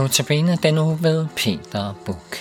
Notabene den uge ved Peter Buk.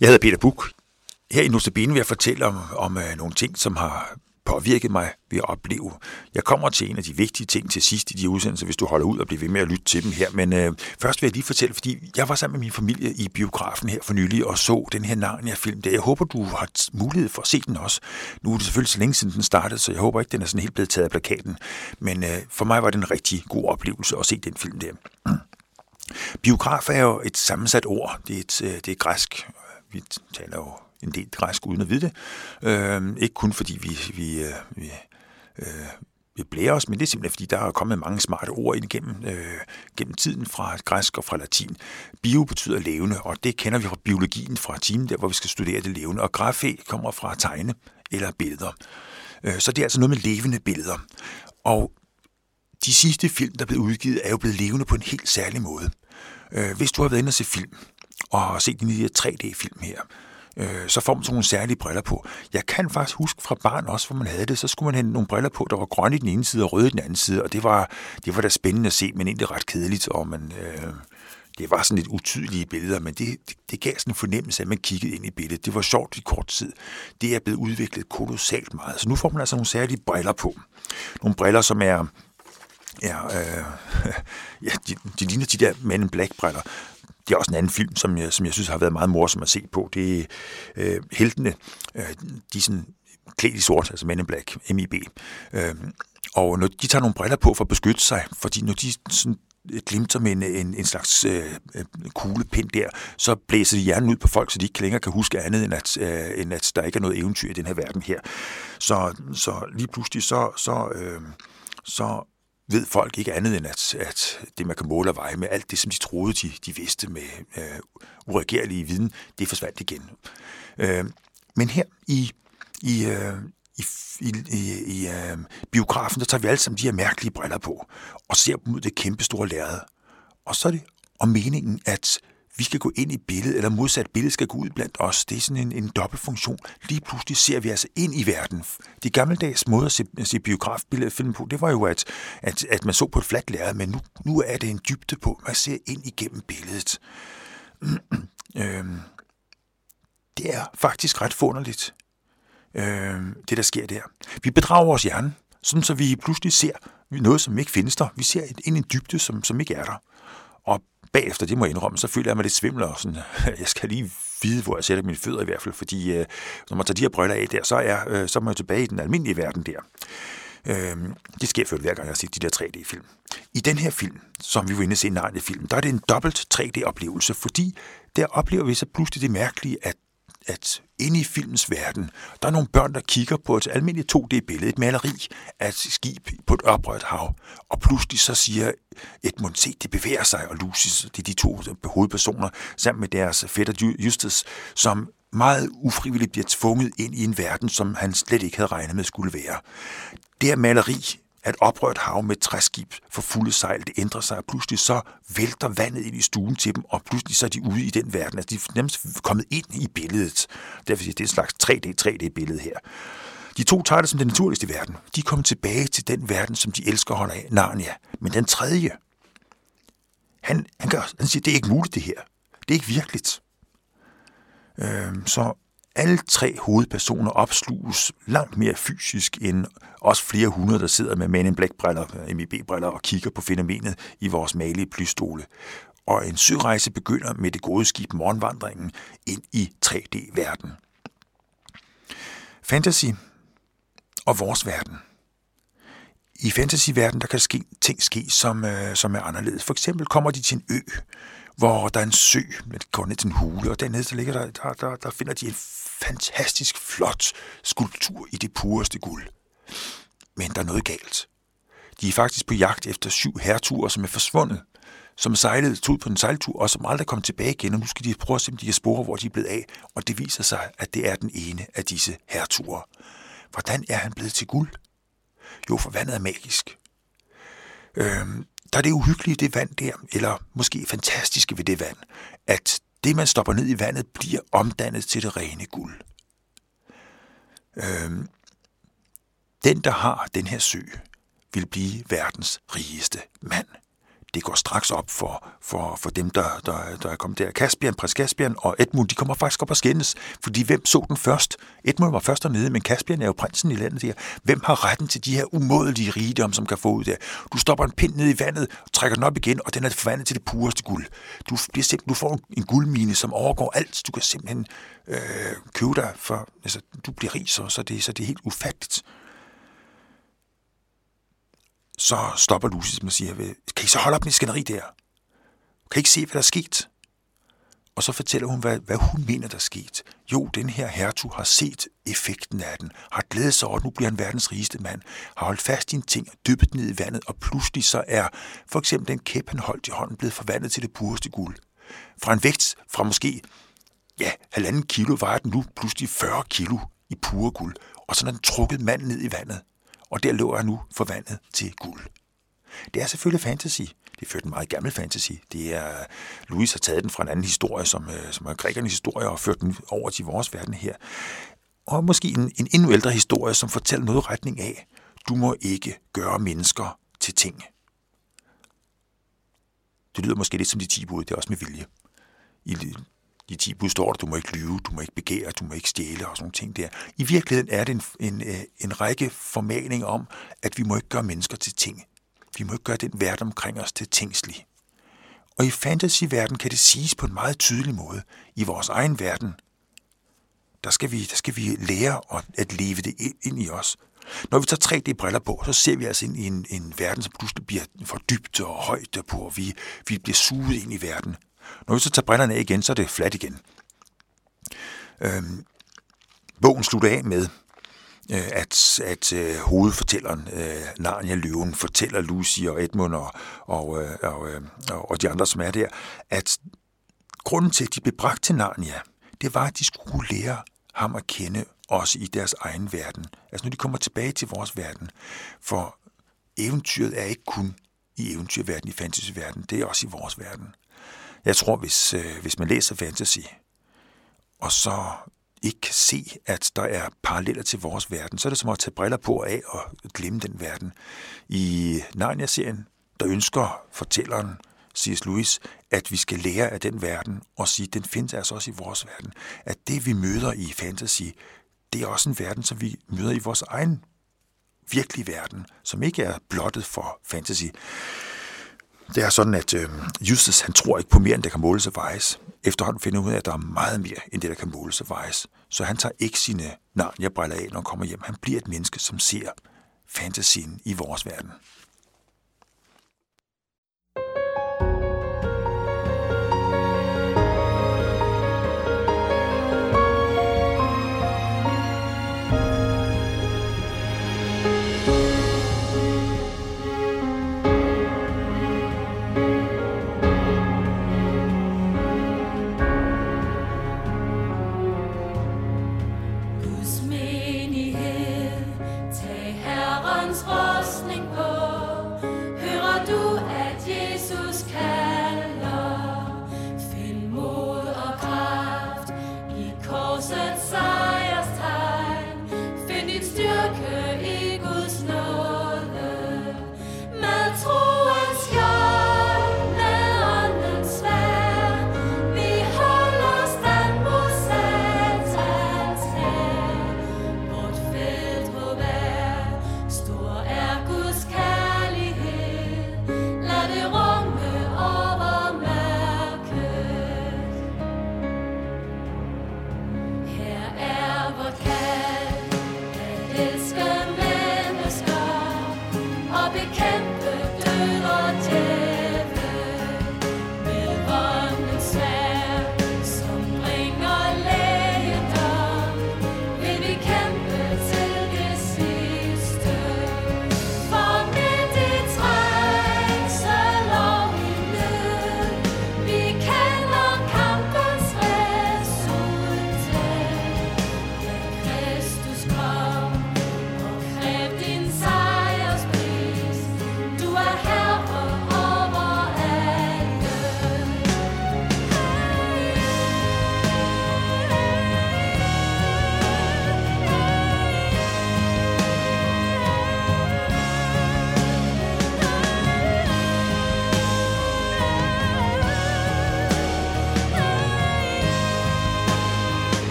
Jeg hedder Peter Buk. Her i Notabene vil jeg fortælle om, om øh, nogle ting, som har påvirket mig ved at opleve. Jeg kommer til en af de vigtige ting til sidst i de udsendelser, hvis du holder ud og bliver ved med at lytte til dem her. Men øh, først vil jeg lige fortælle, fordi jeg var sammen med min familie i biografen her for nylig og så den her Narnia-film der. Jeg håber, du har mulighed for at se den også. Nu er det selvfølgelig så længe siden den startede, så jeg håber ikke, den er sådan helt blevet taget af plakaten. Men øh, for mig var det en rigtig god oplevelse at se den film der. Biograf er jo et sammensat ord. Det er, et, øh, det er græsk vi taler jo en del græsk uden at vide det. Øh, ikke kun fordi vi, vi, øh, vi, øh, vi blærer os, men det er simpelthen fordi, der er kommet mange smarte ord ind gennem, øh, gennem tiden fra græsk og fra latin. Bio betyder levende, og det kender vi fra biologien fra timen, der hvor vi skal studere det levende. Og grafé kommer fra tegne eller billeder. Øh, så det er altså noget med levende billeder. Og de sidste film, der er blevet udgivet, er jo blevet levende på en helt særlig måde. Øh, hvis du har været inde og se film, og har set de her 3D-film her, øh, så får man sådan nogle særlige briller på. Jeg kan faktisk huske fra barn også, hvor man havde det, så skulle man have nogle briller på, der var grønne i den ene side og røde i den anden side, og det var, det var da spændende at se, men egentlig ret kedeligt, og man, øh, det var sådan lidt utydelige billeder, men det, det, det gav sådan en fornemmelse af, at man kiggede ind i billedet. Det var sjovt i kort tid. Det er blevet udviklet kolossalt meget. Så nu får man altså nogle særlige briller på. Nogle briller, som er Ja, øh, ja de, de ligner de der Men in Black-briller, det er også en anden film, som jeg, som jeg synes har været meget morsom at se på. Det er øh, heltene, øh, de er sådan klædt i sort, altså Men in Black, MIB. Øh, og når de tager nogle briller på for at beskytte sig, fordi når de sådan øh, glimter med en, en, en slags øh, øh, kuglepind der, så blæser de hjernen ud på folk, så de ikke længere kan huske andet, end at, øh, end at der ikke er noget eventyr i den her verden her. Så, så lige pludselig så, så, øh, så ved folk ikke andet end, at, at det, man kan måle og veje med, alt det, som de troede, de, de vidste med øh, uregerlige viden, det forsvandt igen. Øh, Men her i, i, øh, i, i, i, i øh, biografen, der tager vi alle sammen de her mærkelige briller på, og ser dem ud det kæmpe store lærred. Og så er det om meningen, at vi skal gå ind i billedet, eller modsat billedet skal gå ud blandt os. Det er sådan en, en dobbeltfunktion. Lige pludselig ser vi altså ind i verden. De gammeldags måder at se, at se biografbilleder på, det var jo, at, at, at man så på et fladt lærred, men nu, nu er det en dybde på. Man ser ind igennem billedet. øhm, det er faktisk ret forunderligt, øhm, det der sker der. Vi bedrager vores hjerne, sådan så vi pludselig ser noget, som ikke findes der. Vi ser ind i en dybde, som, som ikke er der. Bagefter, det må jeg indrømme, så føler jeg mig lidt svimmel, og sådan, jeg skal lige vide, hvor jeg sætter mine fødder i hvert fald, fordi øh, når man tager de her briller af der, så er, øh, så er man jo tilbage i den almindelige verden der. Øh, det sker før hver gang, jeg har set de der 3D-film. I den her film, som vi var inde og se en film, der er det en dobbelt 3D-oplevelse, fordi der oplever vi så pludselig det mærkelige, at at inde i filmens verden, der er nogle børn, der kigger på et almindeligt 2D-billede, et maleri af et skib på et oprørt hav, og pludselig så siger Edmund, se, det bevæger sig, og Lucy, det er de to hovedpersoner, sammen med deres fætter Justus, som meget ufrivilligt bliver tvunget ind i en verden, som han slet ikke havde regnet med skulle være. Det her maleri at oprørt hav med træskib for fulde sejl, det ændrer sig, og pludselig så vælter vandet ind i stuen til dem, og pludselig så er de ude i den verden. Altså, de er nærmest kommet ind i billedet. Derfor siger det er en slags 3D-3D-billede her. De to tager det som den naturligste i verden. De kommer tilbage til den verden, som de elsker og holder af, Narnia. Men den tredje, han, han, gør, han siger, det er ikke muligt det her. Det er ikke virkeligt. Øh, så alle tre hovedpersoner opsluges langt mere fysisk end også flere hundrede, der sidder med Man in Black-briller, MEB-briller og kigger på fænomenet i vores malige plystole. Og en sørejse begynder med det gode skib Morgenvandringen ind i 3D-verden. Fantasy og vores verden. I fantasyverdenen der kan ske, ting ske, som, øh, som er anderledes. For eksempel kommer de til en ø, hvor der er en sø, med går ned til en hule, og dernede så ligger der, der, der, der finder de en fantastisk flot skulptur i det pureste guld. Men der er noget galt. De er faktisk på jagt efter syv hertuger, som er forsvundet, som sejlede ud på en sejltur, og som aldrig kom tilbage igen, og nu skal de prøve at se, om de kan spore, hvor de er blevet af, og det viser sig, at det er den ene af disse hertuger. Hvordan er han blevet til guld? Jo, for vandet er magisk. Øhm, der er det uhyggelige det vand der, eller måske fantastiske ved det vand, at det, man stopper ned i vandet, bliver omdannet til det rene guld. Øhm, den, der har den her sø, vil blive verdens rigeste mand det går straks op for, for, for dem, der, der, der er kommet der. Caspian, prins Caspian og Edmund, de kommer faktisk op og skændes, fordi hvem så den først? Edmund var først dernede, men Caspian er jo prinsen i landet der. Hvem har retten til de her umådelige rigdom, som kan få ud der? Du stopper en pind ned i vandet, trækker den op igen, og den er forvandlet til det pureste guld. Du, bliver simpelthen, du får en guldmine, som overgår alt. Du kan simpelthen øh, købe dig for, altså, du bliver rig, så, så, det, så det er helt ufatteligt så stopper Lucy og siger, kan I så holde op med skænderi der? Kan I ikke se, hvad der er sket? Og så fortæller hun, hvad, hvad hun mener, der er sket. Jo, den her hertug har set effekten af den, har glædet sig over, at nu bliver han verdens rigeste mand, har holdt fast i en ting og dyppet ned i vandet, og pludselig så er for eksempel den kæp, han holdt i hånden, blevet forvandlet til det pureste guld. Fra en vægt fra måske, ja, halvanden kilo, vejer den nu pludselig 40 kilo i pure guld, og så er den trukket manden ned i vandet og der lå jeg nu forvandlet til guld. Det er selvfølgelig fantasy. Det er ført en meget gammel fantasy. Det er, Louis har taget den fra en anden historie, som, øh, som er grækernes historie, og ført den over til vores verden her. Og måske en, en endnu ældre historie, som fortæller noget retning af, du må ikke gøre mennesker til ting. Det lyder måske lidt som de 10 bud, det er også med vilje. I de 10 bud står der, du må ikke lyve, du må ikke begære, du må ikke stjæle og sådan nogle ting der. I virkeligheden er det en, en, øh, en række formaning om, at vi må ikke gøre mennesker til ting. Vi må ikke gøre den verden omkring os til tingslig. Og i fantasyverden kan det siges på en meget tydelig måde. I vores egen verden, der skal vi, der skal vi lære at leve det ind i os. Når vi tager 3D-briller på, så ser vi altså ind i en, en verden, som pludselig bliver for dybt og højt på, og vi, vi bliver suget ind i verden. Når vi så tager brillerne af igen, så er det fladt igen. Øhm, bogen slutter af med, øh, at, at øh, hovedfortælleren, øh, Narnia Løven, fortæller Lucy og Edmund og, og, øh, og, øh, og de andre, som er der, at grunden til, at de blev bragt til Narnia, det var, at de skulle lære ham at kende også i deres egen verden. Altså når de kommer tilbage til vores verden. For eventyret er ikke kun i eventyrverdenen, i fantasyverdenen, det er også i vores verden. Jeg tror, hvis, øh, hvis man læser fantasy, og så ikke kan se, at der er paralleller til vores verden, så er det som at tage briller på af og glemme den verden. I Narnia-serien, der ønsker fortælleren C.S. Lewis, at vi skal lære af den verden og sige, at den findes altså også i vores verden. At det, vi møder i fantasy, det er også en verden, som vi møder i vores egen virkelige verden, som ikke er blottet for fantasy. Det er sådan, at øh, Justus han tror ikke på mere, end der kan måles og vejes. Efterhånden finder ud af, at der er meget mere, end det, der kan måles og vejes. Så han tager ikke sine Narnia-briller af, når han kommer hjem. Han bliver et menneske, som ser fantasien i vores verden.